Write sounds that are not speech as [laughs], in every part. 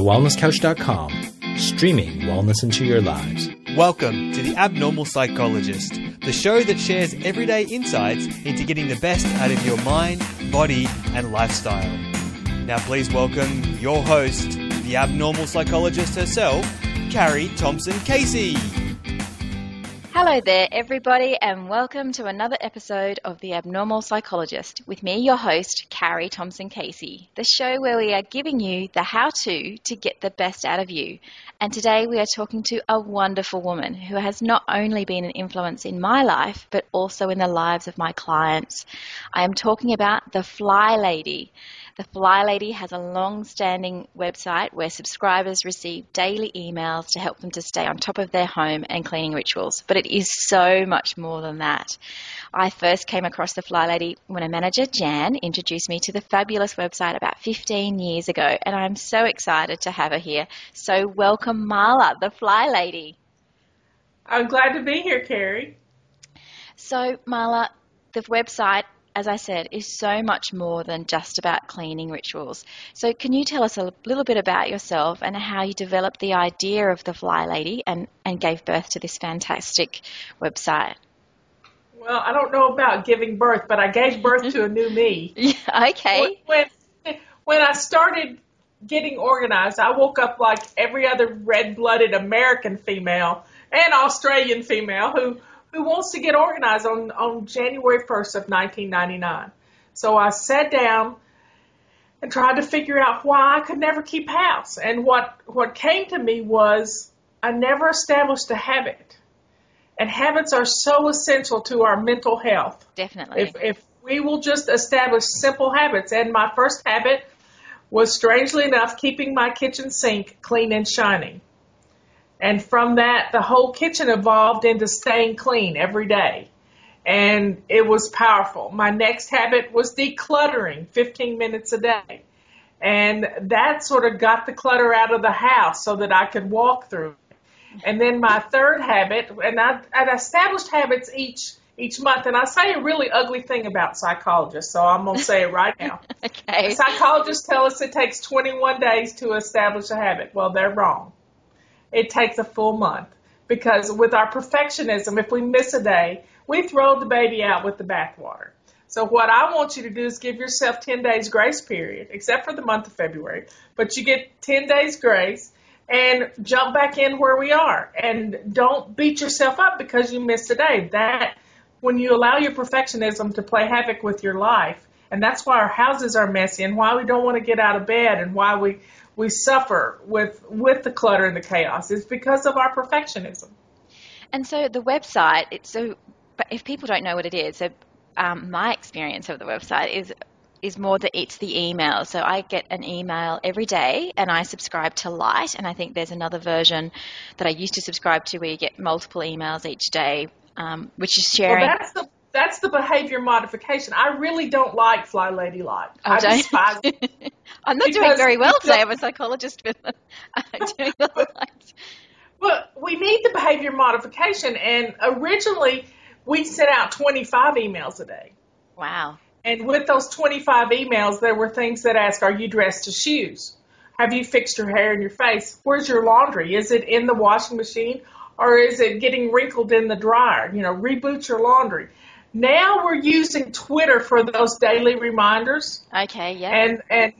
thewellnesscouch.com, streaming wellness into your lives. Welcome to The Abnormal Psychologist, the show that shares everyday insights into getting the best out of your mind, body, and lifestyle. Now, please welcome your host, the abnormal psychologist herself, Carrie Thomson Casey. Hello there, everybody, and welcome to another episode of The Abnormal Psychologist with me, your host, Carrie Thomson Casey, the show where we are giving you the how to to get the best out of you. And today we are talking to a wonderful woman who has not only been an influence in my life, but also in the lives of my clients. I am talking about the Fly Lady. The Fly Lady has a long standing website where subscribers receive daily emails to help them to stay on top of their home and cleaning rituals. But it is so much more than that. I first came across the Fly Lady when a manager, Jan, introduced me to the fabulous website about 15 years ago, and I'm so excited to have her here. So, welcome, Marla, the Fly Lady. I'm glad to be here, Carrie. So, Marla, the website as I said, is so much more than just about cleaning rituals. So, can you tell us a little bit about yourself and how you developed the idea of the Fly Lady and, and gave birth to this fantastic website? Well, I don't know about giving birth, but I gave birth to a new me. [laughs] Yeah, okay. When, when I started getting organized, I woke up like every other red blooded American female and Australian female who who wants to get organized on, on January 1st of 1999. So I sat down and tried to figure out why I could never keep house. And what, what came to me was I never established a habit. And habits are so essential to our mental health. Definitely. If, if we will just establish simple habits. And my first habit was strangely enough keeping my kitchen sink clean and shining. And from that, the whole kitchen evolved into staying clean every day. And it was powerful. My next habit was decluttering 15 minutes a day. And that sort of got the clutter out of the house so that I could walk through. And then my third habit, and I, I established habits each each month. And I say a really ugly thing about psychologists, so I'm going to say it right now. [laughs] okay. Psychologists tell us it takes 21 days to establish a habit. Well, they're wrong it takes a full month. Because with our perfectionism, if we miss a day, we throw the baby out with the bathwater. So what I want you to do is give yourself 10 days grace period, except for the month of February, but you get 10 days grace and jump back in where we are and don't beat yourself up because you missed a day. That when you allow your perfectionism to play havoc with your life, and that's why our houses are messy and why we don't want to get out of bed and why we we suffer with with the clutter and the chaos is because of our perfectionism. And so the website, it's so if people don't know what it is, so um, my experience of the website is is more that it's the email. So I get an email every day and I subscribe to Lite and I think there's another version that I used to subscribe to where you get multiple emails each day, um, which is sharing. Well, that's the that's the behavior modification. I really don't like Fly Lady Lite. Oh, I despise [laughs] it. I'm not doing very well today. I'm a psychologist with [laughs] [laughs] doing the. Well, we need the behavior modification, and originally we sent out 25 emails a day. Wow. And with those 25 emails, there were things that ask, are you dressed to shoes? Have you fixed your hair and your face? Where's your laundry? Is it in the washing machine or is it getting wrinkled in the dryer? You know, reboot your laundry. Now we're using Twitter for those daily reminders. Okay, yeah. And and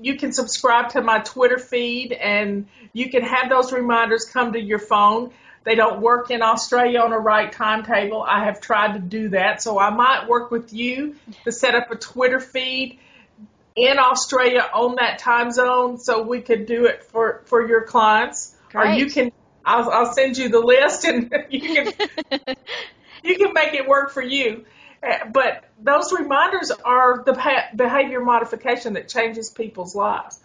you can subscribe to my Twitter feed and you can have those reminders come to your phone. They don't work in Australia on a right timetable. I have tried to do that. So I might work with you to set up a Twitter feed in Australia on that time zone so we could do it for, for your clients. Great. Or you can, I'll, I'll send you the list and [laughs] you can, [laughs] you can make it work for you. Uh, but those reminders are the behavior modification that changes people's lives.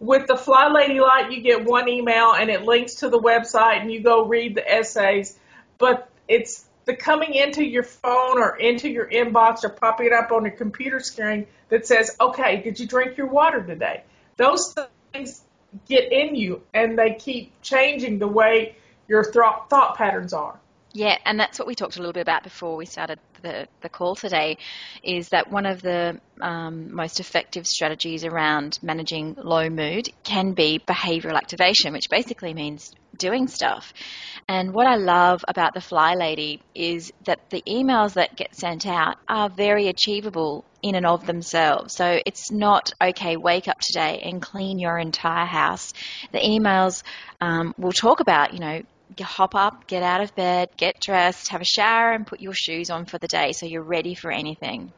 With the Fly Lady Lite, you get one email and it links to the website and you go read the essays. But it's the coming into your phone or into your inbox or popping up on your computer screen that says, okay, did you drink your water today? Those things get in you and they keep changing the way your thought patterns are. Yeah, and that's what we talked a little bit about before we started the, the call today is that one of the um, most effective strategies around managing low mood can be behavioral activation, which basically means doing stuff. And what I love about the Fly Lady is that the emails that get sent out are very achievable in and of themselves. So it's not, okay, wake up today and clean your entire house. The emails um, will talk about, you know, hop up, get out of bed, get dressed, have a shower, and put your shoes on for the day so you're ready for anything.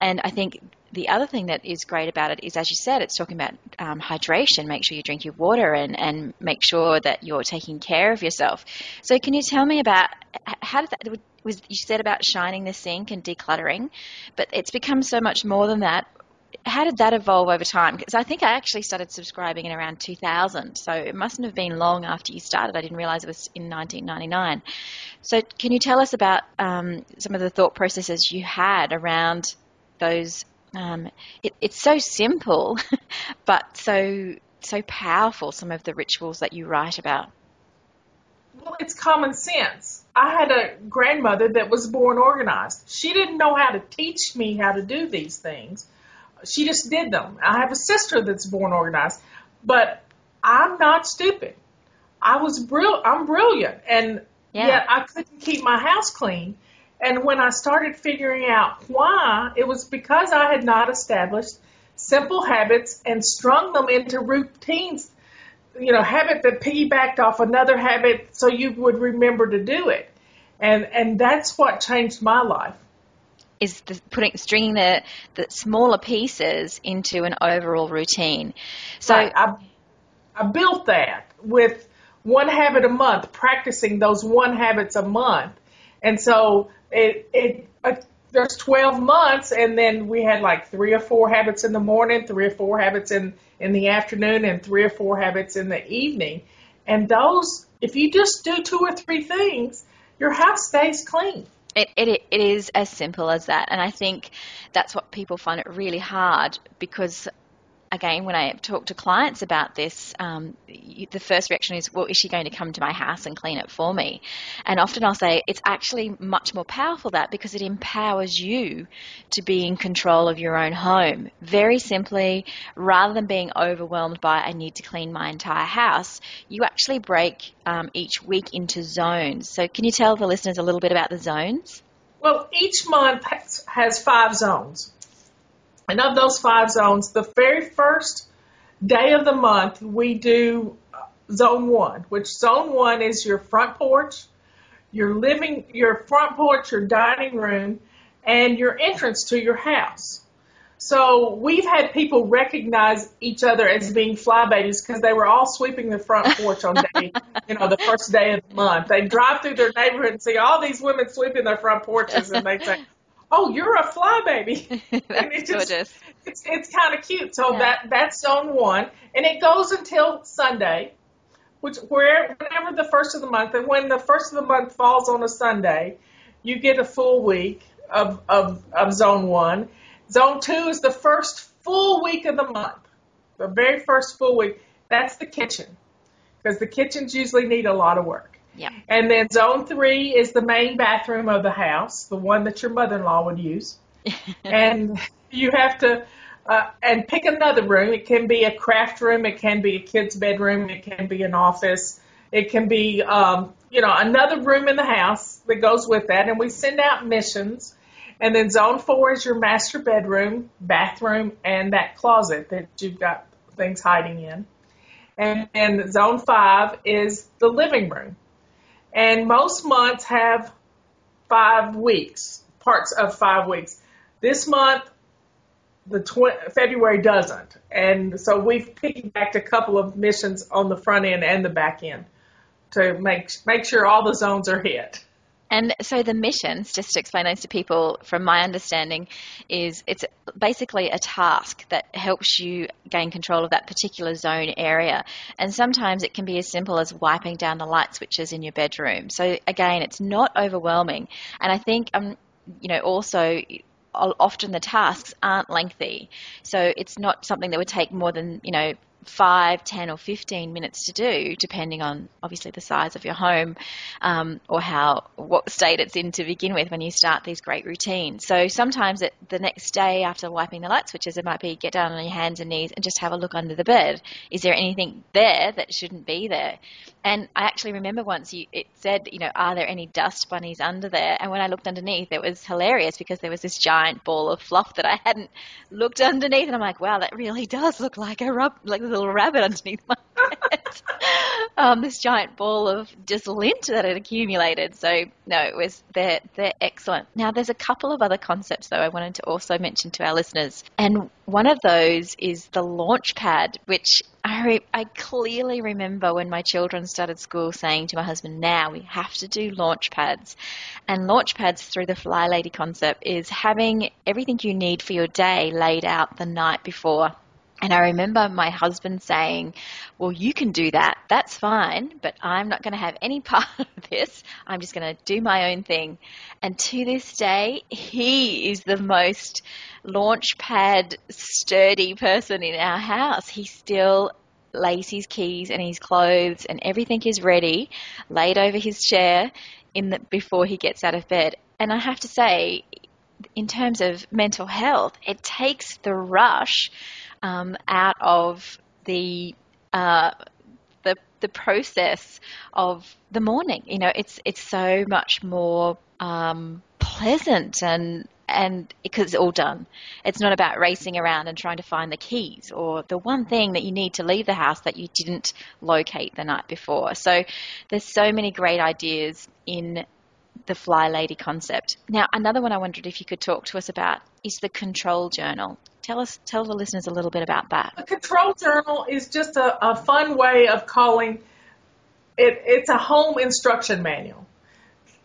And I think the other thing that is great about it is, as you said, it's talking about um, hydration. Make sure you drink your water and, and make sure that you're taking care of yourself. So, can you tell me about how did that? Was you said about shining the sink and decluttering, but it's become so much more than that how did that evolve over time? Because I think I actually started subscribing in around 2000, so it mustn't have been long after you started. I didn't realize it was in 1999. So, can you tell us about um, some of the thought processes you had around those? Um, it, it's so simple, [laughs] but so so powerful. Some of the rituals that you write about. Well, it's common sense. I had a grandmother that was born organized. She didn't know how to teach me how to do these things she just did them. I have a sister that's born organized, but I'm not stupid. I was brill. I'm brilliant, and yeah. yet I couldn't keep my house clean. And when I started figuring out why, it was because I had not established simple habits and strung them into routines. You know, habit that piggybacked off another habit, so you would remember to do it. And and that's what changed my life is the, putting stringing the, the smaller pieces into an overall routine. So right. I, I built that with one habit a month, practicing those one habits a month, and so it it. Uh, there's 12 months, and then we had like three or four habits in the morning, three or four habits in in the afternoon, and three or four habits in the evening. And those, if you just do two or three things, your house stays clean. It, it, it is as simple as that. And I think that's what people find it really hard because again, when I talk to clients about this, um, the first reaction is, well, is she going to come to my house and clean it for me? And often I'll say it's actually much more powerful that because it empowers you to be in control of your own home. Very simply, rather than being overwhelmed by, I need to clean my entire house, you actually break um, each week into zones. So, can you tell the listeners a little bit about the zones? Well, each month has five zones. And of those five zones, the very first day of the month, we do uh, zone one, which zone one is your front porch, your living, your front porch, your dining room, and your entrance to your house. So we've had people recognize each other as being fly babies because they were all sweeping the front porch on day, [laughs] you know, the first day of the month. They drive through their neighborhood and see all these women sweeping their front porches, and they say, oh, you're a fly baby. [laughs] and it's just, gorgeous. It's, it's kind of cute. So yeah. that, that's zone one. And it goes until Sunday, which where, whenever the first of the month, and when the first of the month falls on a Sunday, you get a full week of, of, of zone one. Zone two is the first full week of the month. The very first full week. That's the kitchen. Because the kitchens usually need a lot of work. Yeah. And then zone three is the main bathroom of the house, the one that your mother-in-law would use. [laughs] and you have to, uh, and pick another room. It can be a craft room. It can be a kid's bedroom. It can be an office. It can be, um, you know, another room in the house that goes with that. And we send out missions. And then zone four is your master bedroom, bathroom, and that closet that you've got things hiding in. And, and zone five is the living room. And most months have five weeks, parts of five weeks. This month, the tw- February doesn't. And so we've piggybacked a couple of missions on the front end and the back end to make, make sure all the zones are hit. And so the missions, just to explain those to people from my understanding, is it's basically a task that helps you gain control of that particular zone area. And sometimes it can be as simple as wiping down the light switches in your bedroom. So again, it's not overwhelming. And I think, um, you know, also often the tasks aren't lengthy. So it's not something that would take more than, you know, five, ten, or 15 minutes to do, depending on obviously the size of your home um, or how what state it's in to begin with when you start these great routines. So sometimes it, the next day after wiping the light switches, it might be get down on your hands and knees and just have a look under the bed. Is there anything there that shouldn't be there? And I actually remember once you, it said, you know, are there any dust bunnies under there? And when I looked underneath, it was hilarious because there was this giant ball of fluff that I hadn't looked underneath, and I'm like, wow, that really does look like a rub, like a little rabbit underneath my head. [laughs] um, this giant ball of just lint that had accumulated. So no, it was they're they're excellent. Now there's a couple of other concepts though I wanted to also mention to our listeners, and one of those is the launch pad, which I, re- I clearly remember when my children started school saying to my husband, now we have to do launch pads. And launch pads through the Fly Lady concept is having everything you need for your day laid out the night before. And I remember my husband saying, Well, you can do that. That's fine, but I'm not going to have any [laughs] part of this. I'm just going to do my own thing. And to this day, he is the most launch pad sturdy person in our house. He still lays his keys and his clothes and everything is ready, laid over his chair in the, before he gets out of bed. And I have to say, in terms of mental health, it takes the rush um, out of the uh, the the process of the morning. You know, it's it's so much more um, pleasant and and because it's all done. It's not about racing around and trying to find the keys or the one thing that you need to leave the house that you didn't locate the night before. So there's so many great ideas in the Fly Lady concept. Now, another one I wondered if you could talk to us about is the control journal. Tell us, tell the listeners a little bit about that. A control journal is just a, a fun way of calling it. It's a home instruction manual.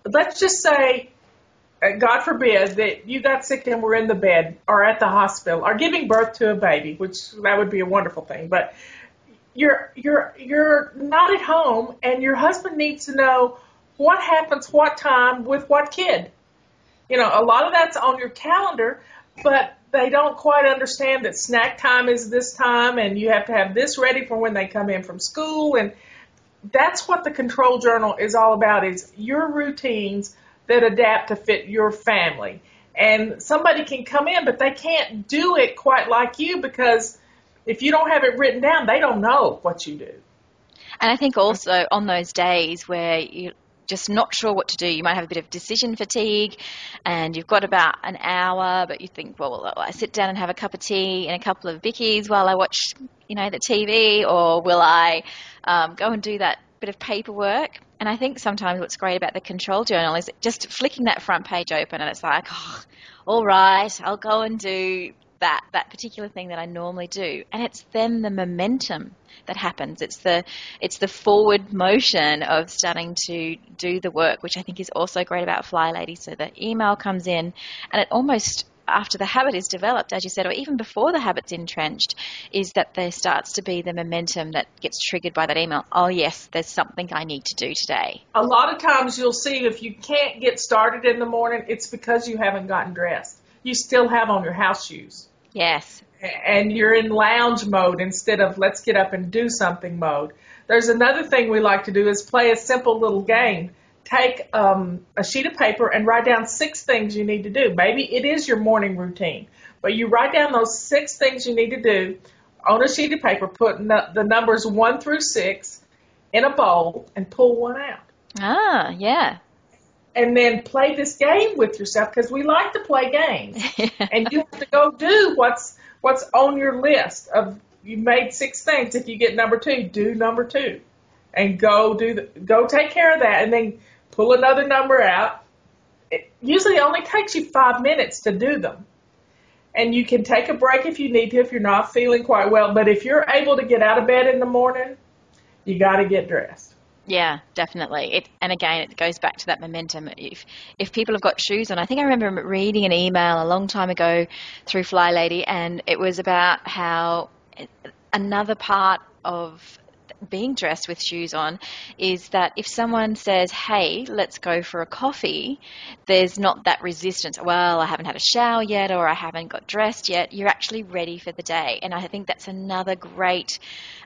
Let's just say, uh, God forbid, that you got sick and were in the bed or at the hospital or giving birth to a baby, which that would be a wonderful thing. But you're you're you're not at home, and your husband needs to know what happens, what time, with what kid. You know, a lot of that's on your calendar, but they don't quite understand that snack time is this time and you have to have this ready for when they come in from school. And that's what the control journal is all about is your routines that adapt to fit your family. And somebody can come in but they can't do it quite like you because if you don't have it written down they don't know what you do. And I think also on those days where you just not sure what to do. You might have a bit of decision fatigue and you've got about an hour, but you think, well, I sit down and have a cup of tea and a couple of bickies while I watch, you know, the TV or will I um, go and do that bit of paperwork? And I think sometimes what's great about the control journal is just flicking that front page open and it's like, oh, all right, I'll go and do that that particular thing that I normally do, and it's then the momentum that happens. It's the it's the forward motion of starting to do the work, which I think is also great about Fly Lady. So the email comes in, and it almost after the habit is developed, as you said, or even before the habit's entrenched, is that there starts to be the momentum that gets triggered by that email. Oh, yes, there's something I need to do today. A lot of times you'll see if you can't get started in the morning, it's because you haven't gotten dressed. You still have on your house shoes. Yes. And you're in lounge mode instead of let's get up and do something mode. There's another thing we like to do is play a simple little game. Take um, a sheet of paper and write down six things you need to do. Maybe it is your morning routine, but you write down those six things you need to do on a sheet of paper, put the numbers one through six in a bowl, and pull one out. Ah, yeah and then play this game with yourself because we like to play games. [laughs] and you have to go do what's what's on your list of you made six things. If you get number two, do number two, and go do the go take care of that, and then pull another number out. It usually only takes you five minutes to do them. And you can take a break if you need to if you're not feeling quite well. But if you're able to get out of bed in the morning, you got to get dressed. Yeah, definitely. It, and again, it goes back to that momentum. If if people have got shoes on, I think I remember reading an email a long time ago through Fly Lady, and it was about how another part of being dressed with shoes on is that if someone says, hey, let's go for a coffee, there's not that resistance. Well, I haven't had a shower yet or I haven't got dressed yet. You're actually ready for the day. And I think that's another great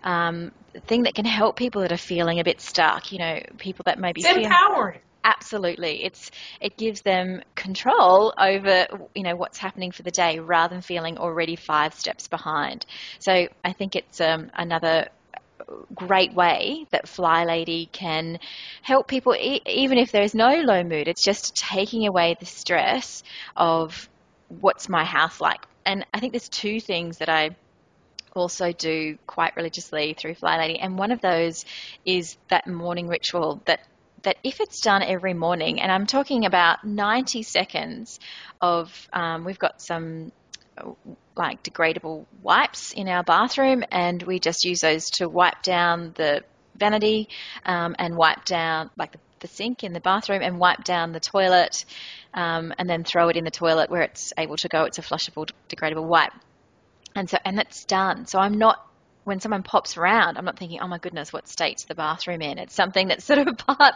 um, thing that can help people that are feeling a bit stuck, you know, people that maybe it's feel empowering. Absolutely. It's it gives them control over you know what's happening for the day rather than feeling already five steps behind. So I think it's um, another great way that Fly Lady can help people e- even if there's no low mood. It's just taking away the stress of what's my house like. And I think there's two things that I also do quite religiously through Fly Lady, and one of those is that morning ritual that that if it's done every morning, and I'm talking about 90 seconds of, um, we've got some like degradable wipes in our bathroom, and we just use those to wipe down the vanity um, and wipe down like the, the, sink in the bathroom and wipe down the toilet, um, and then throw it in the toilet where it's able to go. It's a flushable, degradable wipe, and so and that's done. So I'm not when someone pops around, I'm not thinking, oh my goodness, what state's the bathroom in? It's something that's sort of [laughs] part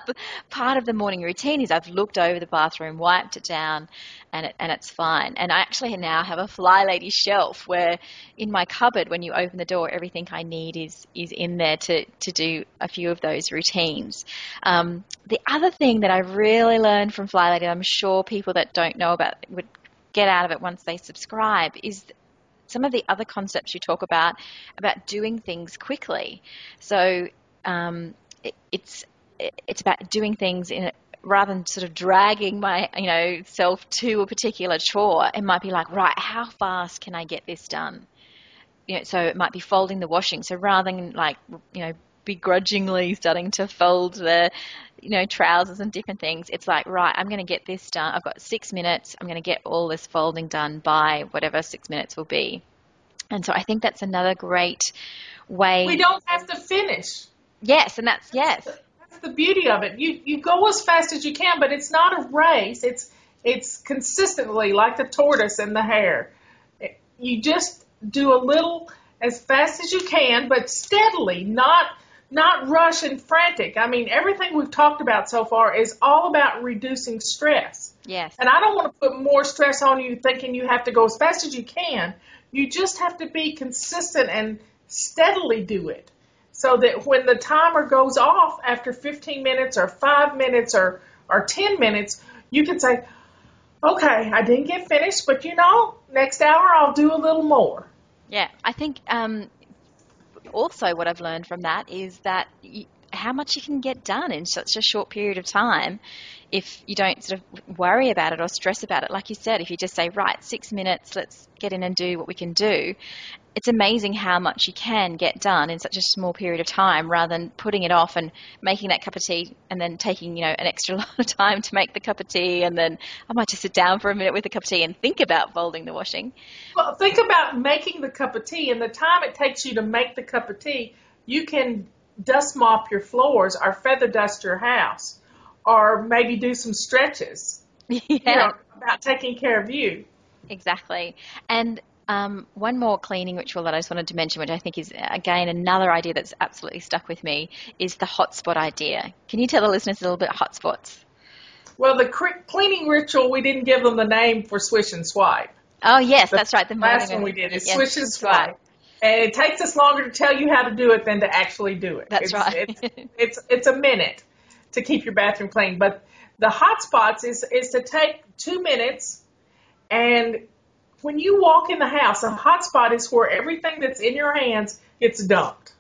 part of the morning routine. Is I've looked over the bathroom, wiped it down, and it, and it's fine. And I actually now have a Fly Lady shelf where in my cupboard, when you open the door, everything I need is is in there to to do a few of those routines. Um, the other thing that I really learned from Fly Lady, I'm sure people that don't know about would get out of it once they subscribe, is some of the other concepts you talk about about doing things quickly. So um, it, it's it's about doing things in rather than sort of dragging my you know self to a particular chore. It might be like, right, how fast can I get this done? You know, so it might be folding the washing. So rather than like you know begrudgingly starting to fold the you know trousers and different things it's like right i'm going to get this done. I've got six minutes. I'm going to get all this folding done by whatever six minutes will be. And so i think that's another great way we don't have to finish. Yes and that's yes. that's the, that's the beauty of it. You you go as fast as you can but it's not a race. It's it's consistently like the tortoise and the hare. You just do a little as fast as you can but steadily not not rush and frantic. I mean, everything we've talked about so far is all about reducing stress. Yes. And I don't want to put more stress on you thinking you have to go as fast as you can. You just have to be consistent and steadily do it. So that when the timer goes off after 15 minutes or 5 minutes or, or 10 minutes, you can say, okay, I didn't get finished, but you know, next hour I'll do a little more. Yeah, I think um, also what I've learned from that is that you, how much you can get done in such a short period of time if you don't sort of worry about it or stress about it. Like you said, if you just say, right, six minutes, let's get in and do what we can do, it's amazing how much you can get done in such a small period of time rather than putting it off and making that cup of tea and then taking, you know, an extra [laughs] lot of time to make the cup of tea and then I might just sit down for a minute with a cup of tea and think about folding the washing. Well, think about making the cup of tea and the time it takes you to make the cup of tea, you can dust mop your floors or feather dust your house or maybe do some stretches. Yeah. [laughs] You know, about taking care of you. Exactly. And um, one more cleaning ritual that I just wanted to mention, which I think is again another idea that's absolutely stuck with me, is the hotspot idea. Can you tell the listeners a little bit about hotspots? Well, the cleaning ritual we didn't give them the name for swish and swipe. Oh yes, the that's right. The last one we did is yes, swish and swipe. Right. And it takes us longer to tell you how to do it than to actually do it. That's it's, right. it's, it's it's a minute to keep your bathroom clean, but the hot spots is is to take two minutes and when you walk in the house, a hot spot is where everything that's in your hands gets dumped.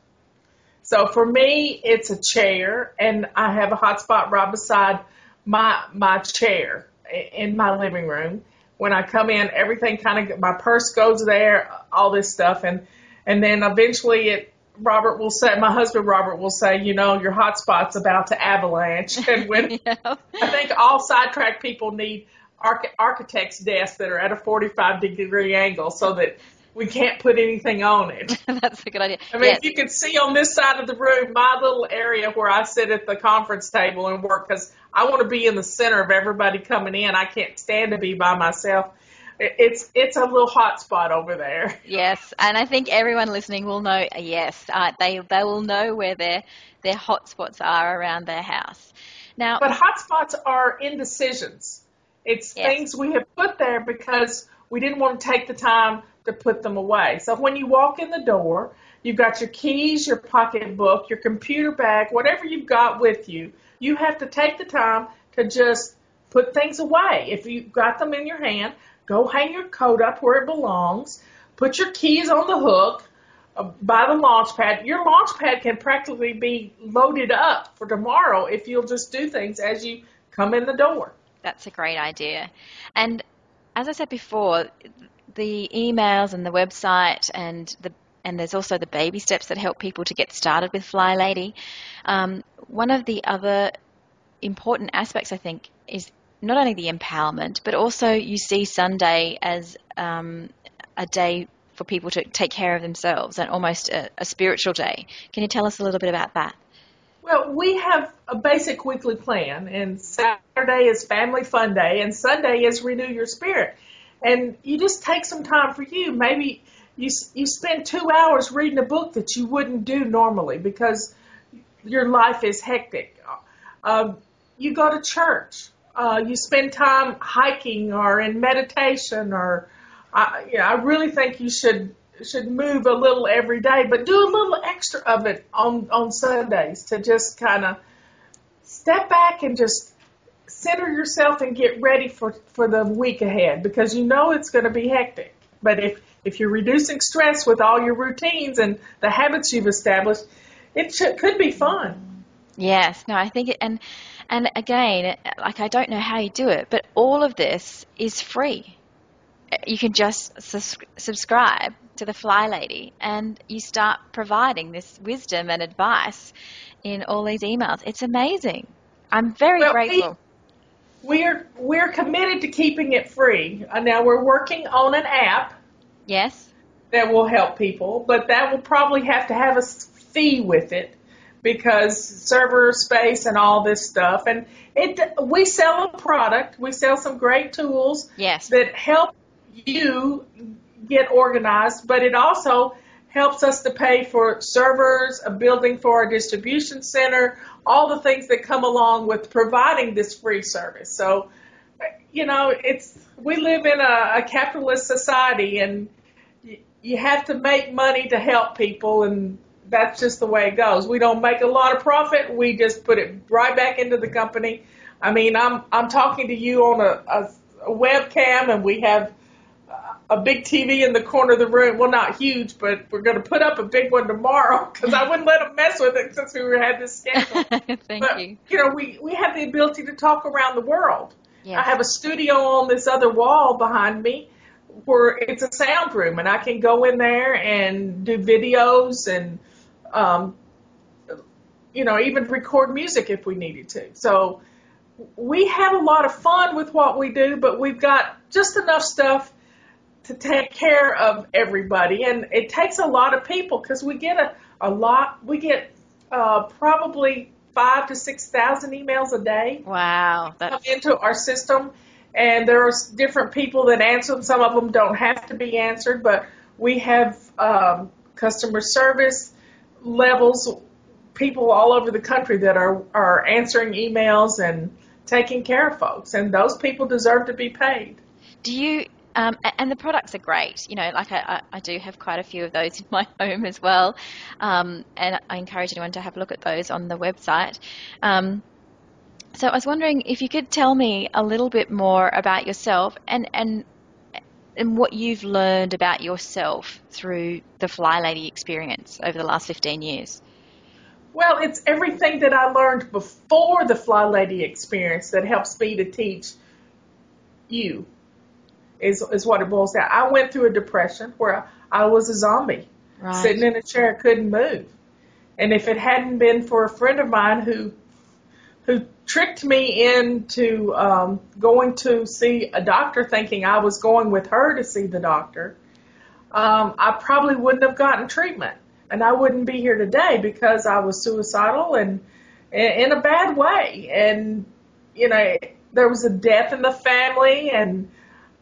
So for me, it's a chair, and I have a hot spot right beside my my chair in my living room. When I come in, everything kind of my purse goes there, all this stuff, and and then eventually it. Robert will say, my husband Robert will say, you know, your hot spot's about to avalanche, [laughs] and when [laughs] yeah. I think all sidetrack people need arch- architect's desks that are at a 45 degree angle so that we can't put anything on it. [laughs] That's a good idea. I mean, yes. if you can see on this side of the room, my little area where I sit at the conference table and work, because I want to be in the center of everybody coming in. I can't stand to be by myself. it's it's a little hot spot over there. [laughs] Yes, and I think everyone listening will know. Yes, uh, they they will know where their their hot spots are around their house. Now, but hot spots are indecisions. It's yes. things we have put there because we didn't want to take the time to put them away. So when you walk in the door, you've got your keys, your pocketbook, your computer bag, whatever you've got with you. You have to take the time to just put things away. If you've got them in your hand, go hang your coat up where it belongs. Put your keys on the hook uh, by the launch pad. Your launch pad can practically be loaded up for tomorrow if you'll just do things as you come in the door. That's a great idea. And as I said before, the emails and the website and the and there's also the baby steps that help people to get started with Fly Lady. Um, one of the other important aspects, I think, is not only the empowerment, but also you see Sunday as um, a day for people to take care of themselves and almost a, a, spiritual day. Can you tell us a little bit about that? Well, we have a basic weekly plan, and Saturday is Family Fun Day, and Sunday is Renew Your Spirit. And you just take some time for you. Maybe you you spend two hours reading a book that you wouldn't do normally because your life is hectic. Uh, you go to church. Uh, you spend time hiking or in meditation or uh, yeah, I really think you should should move a little every day, but do a little extra of it on on Sundays to just kind of step back and just center yourself and get ready for for the week ahead because you know it's going to be hectic. But if if you're reducing stress with all your routines and the habits you've established, it should, could be fun. Yes, no, I think it, and and again, like I don't know how you do it, but all of this is free. You can just sus- subscribe to the Fly Lady, and you start providing this wisdom and advice in all these emails. It's amazing. I'm very well, grateful. We, we're we're committed to keeping it free. Uh, now we're working on an app Yes. That will help people, but that will probably have to have a fee with it because server space and all this stuff. And it we sell a product, we sell some great tools yes. that help you get organized, but it also helps us to pay for servers, a building for our distribution center, all the things that come along with providing this free service. So, you know, it's we live in a, a capitalist society and you have to make money to help people, and that's just the way it goes. We don't make a lot of profit. We just put it right back into the company. I mean, I'm I'm talking to you on a, a, a webcam, and we have a big TV in the corner of the room. Well, not huge, but we're going to put up a big one tomorrow [laughs] because I wouldn't let them mess with it since we had this [laughs] schedule. Thank but, you. You know, we we have the ability to talk around the world. Yes. I have a studio on this other wall behind me where it's a sound room and I can go in there and do videos and, um, you know, even record music if we needed to. So we have a lot of fun with what we do, but we've got just enough stuff to take care of everybody. And it takes a lot of people because we get a, a lot, we get uh, probably five to 6,000 emails a day. Wow. That's... Come into our system and there are different people that answer them. Some of them don't have to be answered, but we have um, customer service levels, people all over the country that are are answering emails and taking care of folks, and those people deserve to be paid. Do you? Um, and the products are great. You know, like I, I do have quite a few of those [laughs] in my home as well, um, and I encourage anyone to have a look at those on the website. Um, so I was wondering if you could tell me a little bit more about yourself and, and and what you've learned about yourself through the Fly Lady experience over the last 15 years. Well, it's everything that I learned before the Fly Lady experience that helps me to teach you. Is is what it boils down. I went through a depression where I was a zombie, right. sitting in a chair, couldn't move. And if it hadn't been for a friend of mine who who tricked me into um, going to see a doctor thinking I was going with her to see the doctor, um, I probably wouldn't have gotten treatment. And I wouldn't be here today because I was suicidal and in a bad way. And, you know, there was a death in the family and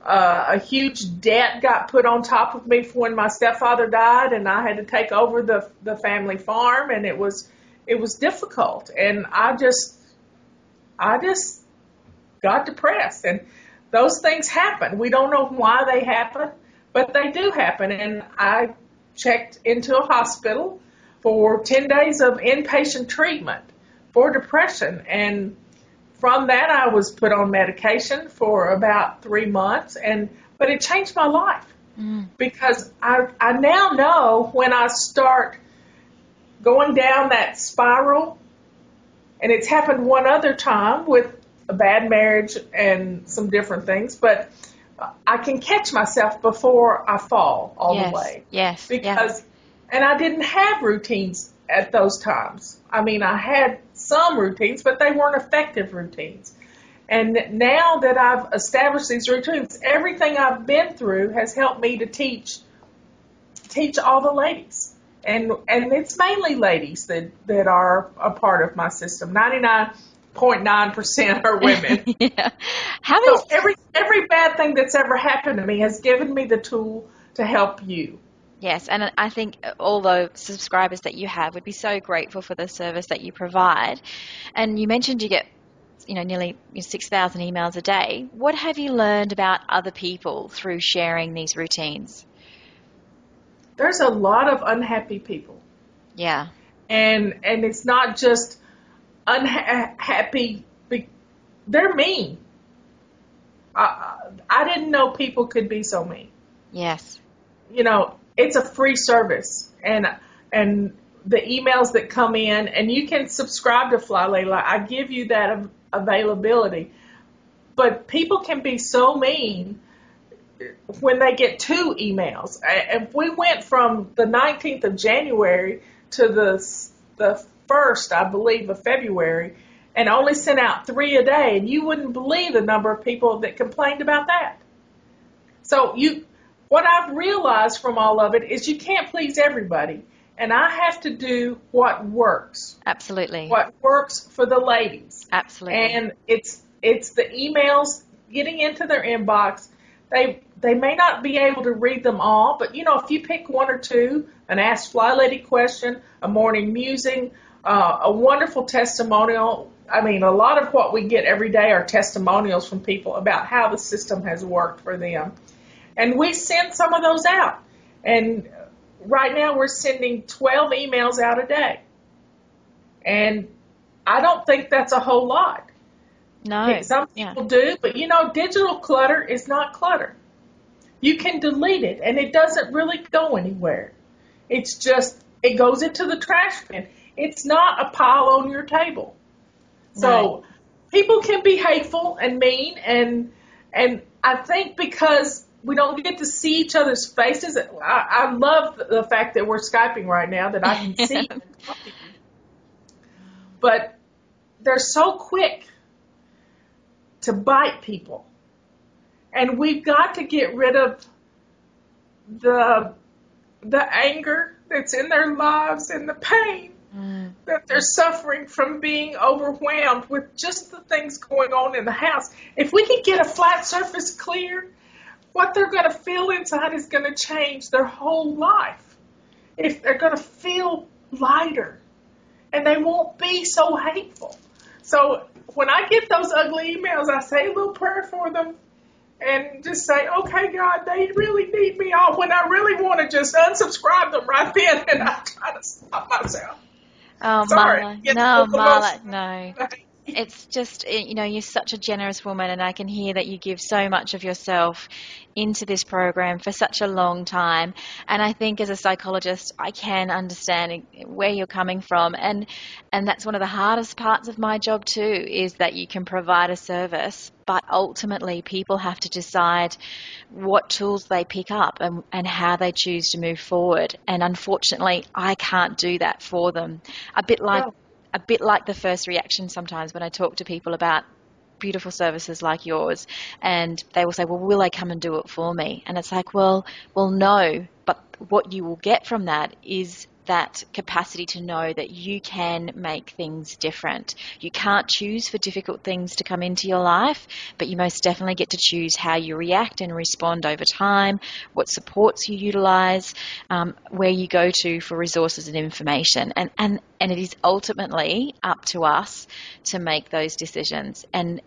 Uh, a huge debt got put on top of me for when my stepfather died, and I had to take over the the family farm, and it was it was difficult, and I just I just got depressed, and those things happen. We don't know why they happen, but they do happen, and I checked into a hospital for 10 days of inpatient treatment for depression. And from that I was put on medication for about three months and but it changed my life mm. because I I now know when I start going down that spiral and it's happened one other time with a bad marriage and some different things but I can catch myself before I fall all yes, the way. Yes. Because and I didn't have routines at those times. I mean, I had some routines, but they weren't effective routines. And now that I've established these routines, everything I've been through has helped me to teach teach all the ladies. And and it's mainly ladies that that are a part of my system. 99.9% are women. [laughs] yeah. How so every every bad thing that's ever happened to me has given me the tool to help you. Yes, and I think all the subscribers that you have would be so grateful for the service that you provide. And you mentioned you get, you know, nearly 6,000 emails a day. What have you learned about other people through sharing these routines? There's a lot of unhappy people. Yeah. And and it's not just unhappy. They're mean. I, I didn't know people could be so mean. Yes. You know, it's a free service and and the emails that come in and you can subscribe to Fly Lady. I give you that availability. But people can be so mean when they get two emails. And we went from the 19th of January to the the 1st, I believe, of February and only sent out 3 a day and you wouldn't believe the number of people that complained about that. So you what I've realized from all of it is you can't please everybody. And I have to do what works. Absolutely. What works for the ladies. Absolutely. And it's it's the emails getting into their inbox. They they may not be able to read them all, but you know, if you pick one or two, an Ask Fly Lady question, a morning musing, uh, a wonderful testimonial. I mean, a lot of what we get every day are testimonials from people about how the system has worked for them. And we send some of those out. And right now we're sending 12 emails out a day. And I don't think that's a whole lot. No. Some people yeah. do, but you know, digital clutter is not clutter. You can delete it and it doesn't really go anywhere. It's just, it goes into the trash bin. It's not a pile on your table. So right. people can be hateful and mean and, and I think because we don't get to see each other's faces. I, I love the fact that we're skyping right now that I can [laughs] see. Them. But they're so quick to bite people, and we've got to get rid of the the anger that's in their lives and the pain mm. that they're suffering from being overwhelmed with just the things going on in the house. If we could get a flat surface clear what they're going to feel inside is going to change their whole life. If they're going to feel lighter and they won't be so hateful. So when I get those ugly emails, I say a little prayer for them and just say, okay, God, they really need me off when I really want to just unsubscribe them right then and I try to stop myself. Oh, Sorry, Marla. No, Marla, no. [laughs] it's just eh, you know you're such a generous woman and i can hear that you give so much of yourself into this program for such a long time. And i think as a psychologist i can understand where you're coming from. And and that's one of the hardest parts of my job too is that you can provide a service but ultimately people have to decide what tools they pick up and, and how they choose to move forward. And unfortunately i can't do that for them. A bit like a bit like the first reaction sometimes when I talk to people about beautiful services like yours and they will say well will they come and do it for me? And it's like well well no but what you will get from that is that capacity to know that you can make things different. You can't choose for difficult things to come into your life, but you most definitely get to choose how you react and respond over time, what supports you utilize, um, where you go to for resources and information. And, and, and it is ultimately up to us to make those decisions. And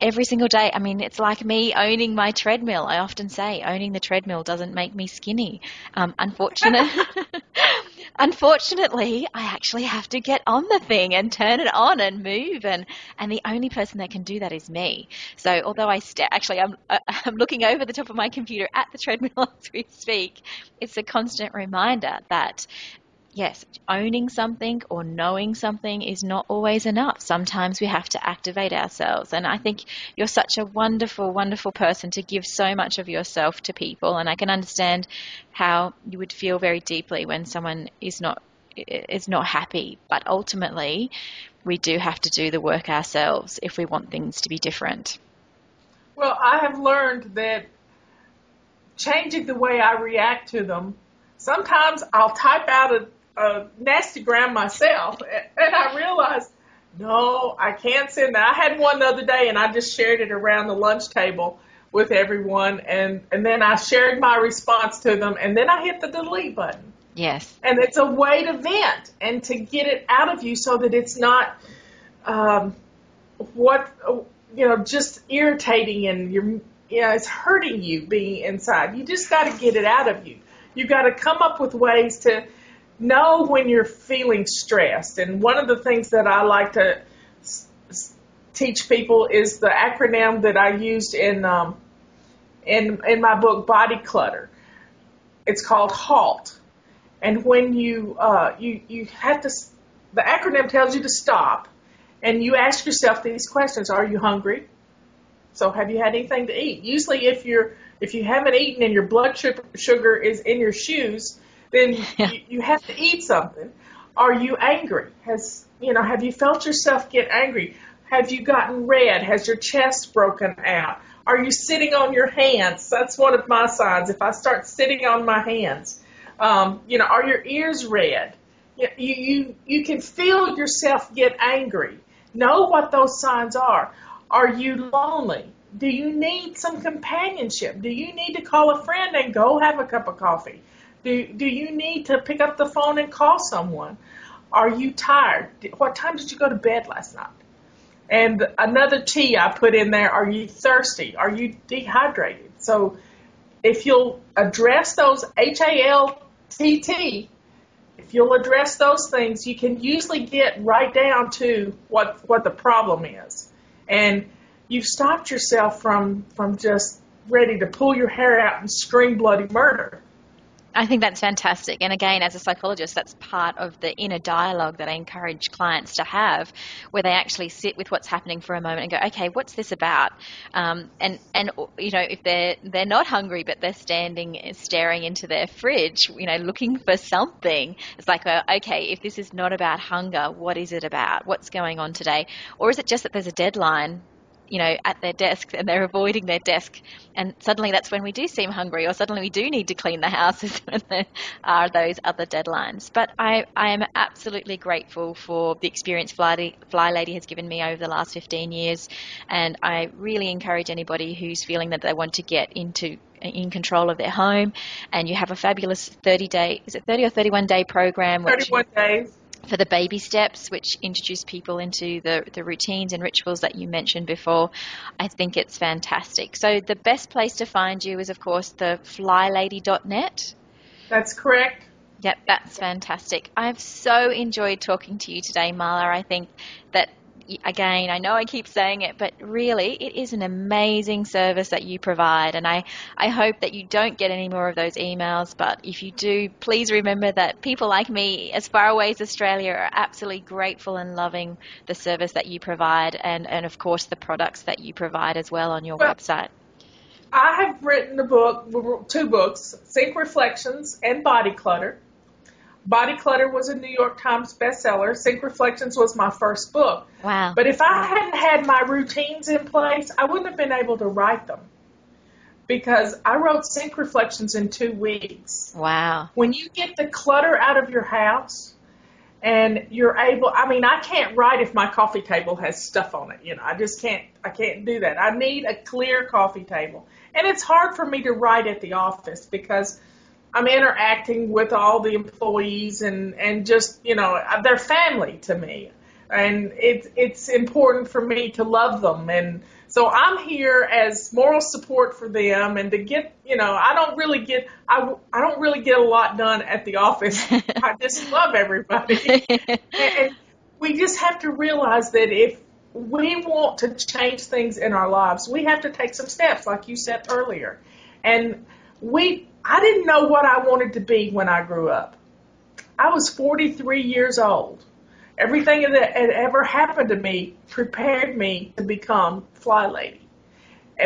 every single day, I mean, it's like me owning my treadmill. I often say owning the treadmill doesn't make me skinny. Um, unfortunate. [laughs] [laughs] unfortunately, I actually have to get on the thing and turn it on and move, and and the only person that can do that is me. So although I st- actually I'm uh, [laughs] I'm looking over the top of my computer at the treadmill [laughs] as we speak, it's a constant reminder that yes, owning something or knowing something is not always enough. Sometimes we have to activate ourselves. And I think you're such a wonderful, wonderful person to give so much of yourself to people. And I can understand how you would feel very deeply when someone is not is not happy. But ultimately, we do have to do the work ourselves if we want things to be different. Well, I have learned that changing the way I react to them sometimes I'll type out a, a nasty gram myself, [laughs] and I realized, no, I can't send that. I had one the other day, and I just shared it around the lunch table with everyone, and and then I shared my response to them, and then I hit the delete button. Yes. And it's a way to vent and to get it out of you so that it's not um, what you know just irritating and you're you know, it's hurting you being inside. You just got to get it out of you. You've got to come up with ways to know when you're feeling stressed. And one of the things that I like to s- teach people is the acronym that I used in um, in in my book Body Clutter. It's called HALT. And when you uh, you you have to, the acronym tells you to stop, and you ask yourself these questions: Are you hungry? So have you had anything to eat? Usually, if you're if you haven't eaten and your blood sugar is in your shoes, then [laughs] yeah. you, you have to eat something. Are you angry? Has you know? Have you felt yourself get angry? Have you gotten red? Has your chest broken out? Are you sitting on your hands? That's one of my signs. If I start sitting on my hands, um, you know, are your ears red? You, you you can feel yourself get angry. Know what those signs are. Are you lonely? Do you need some companionship? Do you need to call a friend and go have a cup of coffee? Do, do you need to pick up the phone and call someone? Are you tired? What time did you go to bed last night? And another T I put in there, are you thirsty? Are you dehydrated? So if you'll address those H-A-L-T-T, if you'll address those things, you can usually get right down to what, what the problem is. And you've stopped yourself from, from just ready to pull your hair out and scream bloody murder. I think that's fantastic. And again, as a psychologist, that's part of the inner dialogue that I encourage clients to have, where they actually sit with what's happening for a moment and go, okay, what's this about? Um, and and you know, if they're they're not hungry but they're standing staring into their fridge, you know, looking for something, it's like, well, okay, if this is not about hunger, what is it about? What's going on today? Or is it just that there's a deadline you know, at their desk and they're avoiding their desk. And suddenly that's when we do seem hungry or suddenly we do need to clean the houses [laughs] when there are those other deadlines. But I, I am absolutely grateful for the experience Fly, Fly Lady has given me over the last 15 years. And I really encourage anybody who's feeling that they want to get into in control of their home and you have a fabulous 30 day is it 30 or 31 day program 31 days for the baby steps, which introduce people into the, the routines and rituals that you mentioned before. I think it's fantastic. So the best place to find you is, of course, the flylady.net. That's correct. Yep, that's fantastic. I've so enjoyed talking to you today, Marla. I think that again, I know I keep saying it, but really it is an amazing service that you provide. And I, I hope that you don't get any more of those emails. But if you do, please remember that people like me, as far away as Australia, are absolutely grateful and loving the service that you provide and, and of course, the products that you provide as well on your well, website. I have written a book, two books, Sink Reflections and Body Clutter. Body Clutter was a New York Times bestseller. Sink Reflections was my first book. Wow. But if I hadn't had my routines in place, I wouldn't have been able to write them. because I wrote Sink Reflections in two weeks. Wow. When you get the clutter out of your house and you're able, I mean, I can't write if my coffee table has stuff on it. You know, I just can't, I can't do that. I need a clear coffee table. And it's hard for me to write at the office because I'm interacting with all the employees and, and just, you know, uh, they're family to me. And it's, it's important for me to love them and, so I'm here as moral support for them and to get, you know, I don't really get, I, I don't really get a lot done at the office. [laughs] I just love everybody. [laughs] and, and we just have to realize that if we want to change things in our lives, we have to take some steps, like you said earlier. And we, I didn't know what I wanted to be when I grew up. I was 43 years old. Everything that had ever happened to me prepared me to become Fly Lady.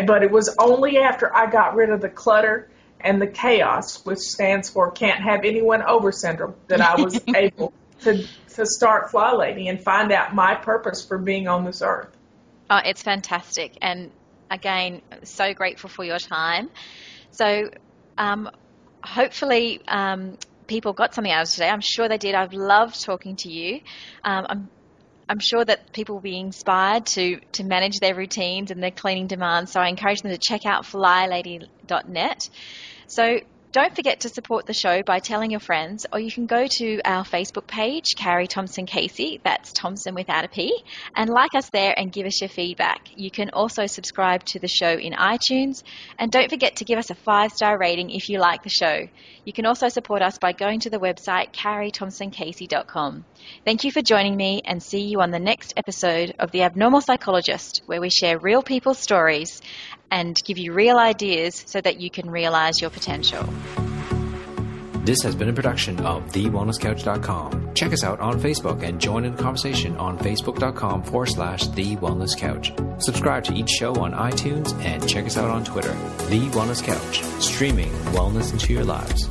But it was only after I got rid of the clutter and the chaos, which stands for can't have anyone over syndrome, that I was [laughs] able to, to start Fly Lady and find out my purpose for being on this earth. Oh, it's fantastic. And again, so grateful for your time. So, um, hopefully, um, people got something out of today. I'm sure they did. I've loved talking to you. Um, I'm I'm sure that people will be inspired to to manage their routines and their cleaning demands. So I encourage them to check out flylady.net. So don't forget to support the show by telling your friends, or you can go to our Facebook page, Carrie Thomson Casey, that's Thomson without a P, and like us there and give us your feedback. You can also subscribe to the show in iTunes, and don't forget to give us a five star rating if you like the show. You can also support us by going to the website, carriethomsoncasey.com. Thank you for joining me, and see you on the next episode of The Abnormal Psychologist, where we share real people's stories and give you real ideas so that you can realize your potential. This has been a production of TheWellnessCouch.com. Check us out on Facebook and join in the conversation on Facebook.com forward slash The Wellness Couch. Subscribe to each show on iTunes and check us out on Twitter. The Wellness Couch, streaming wellness into your lives.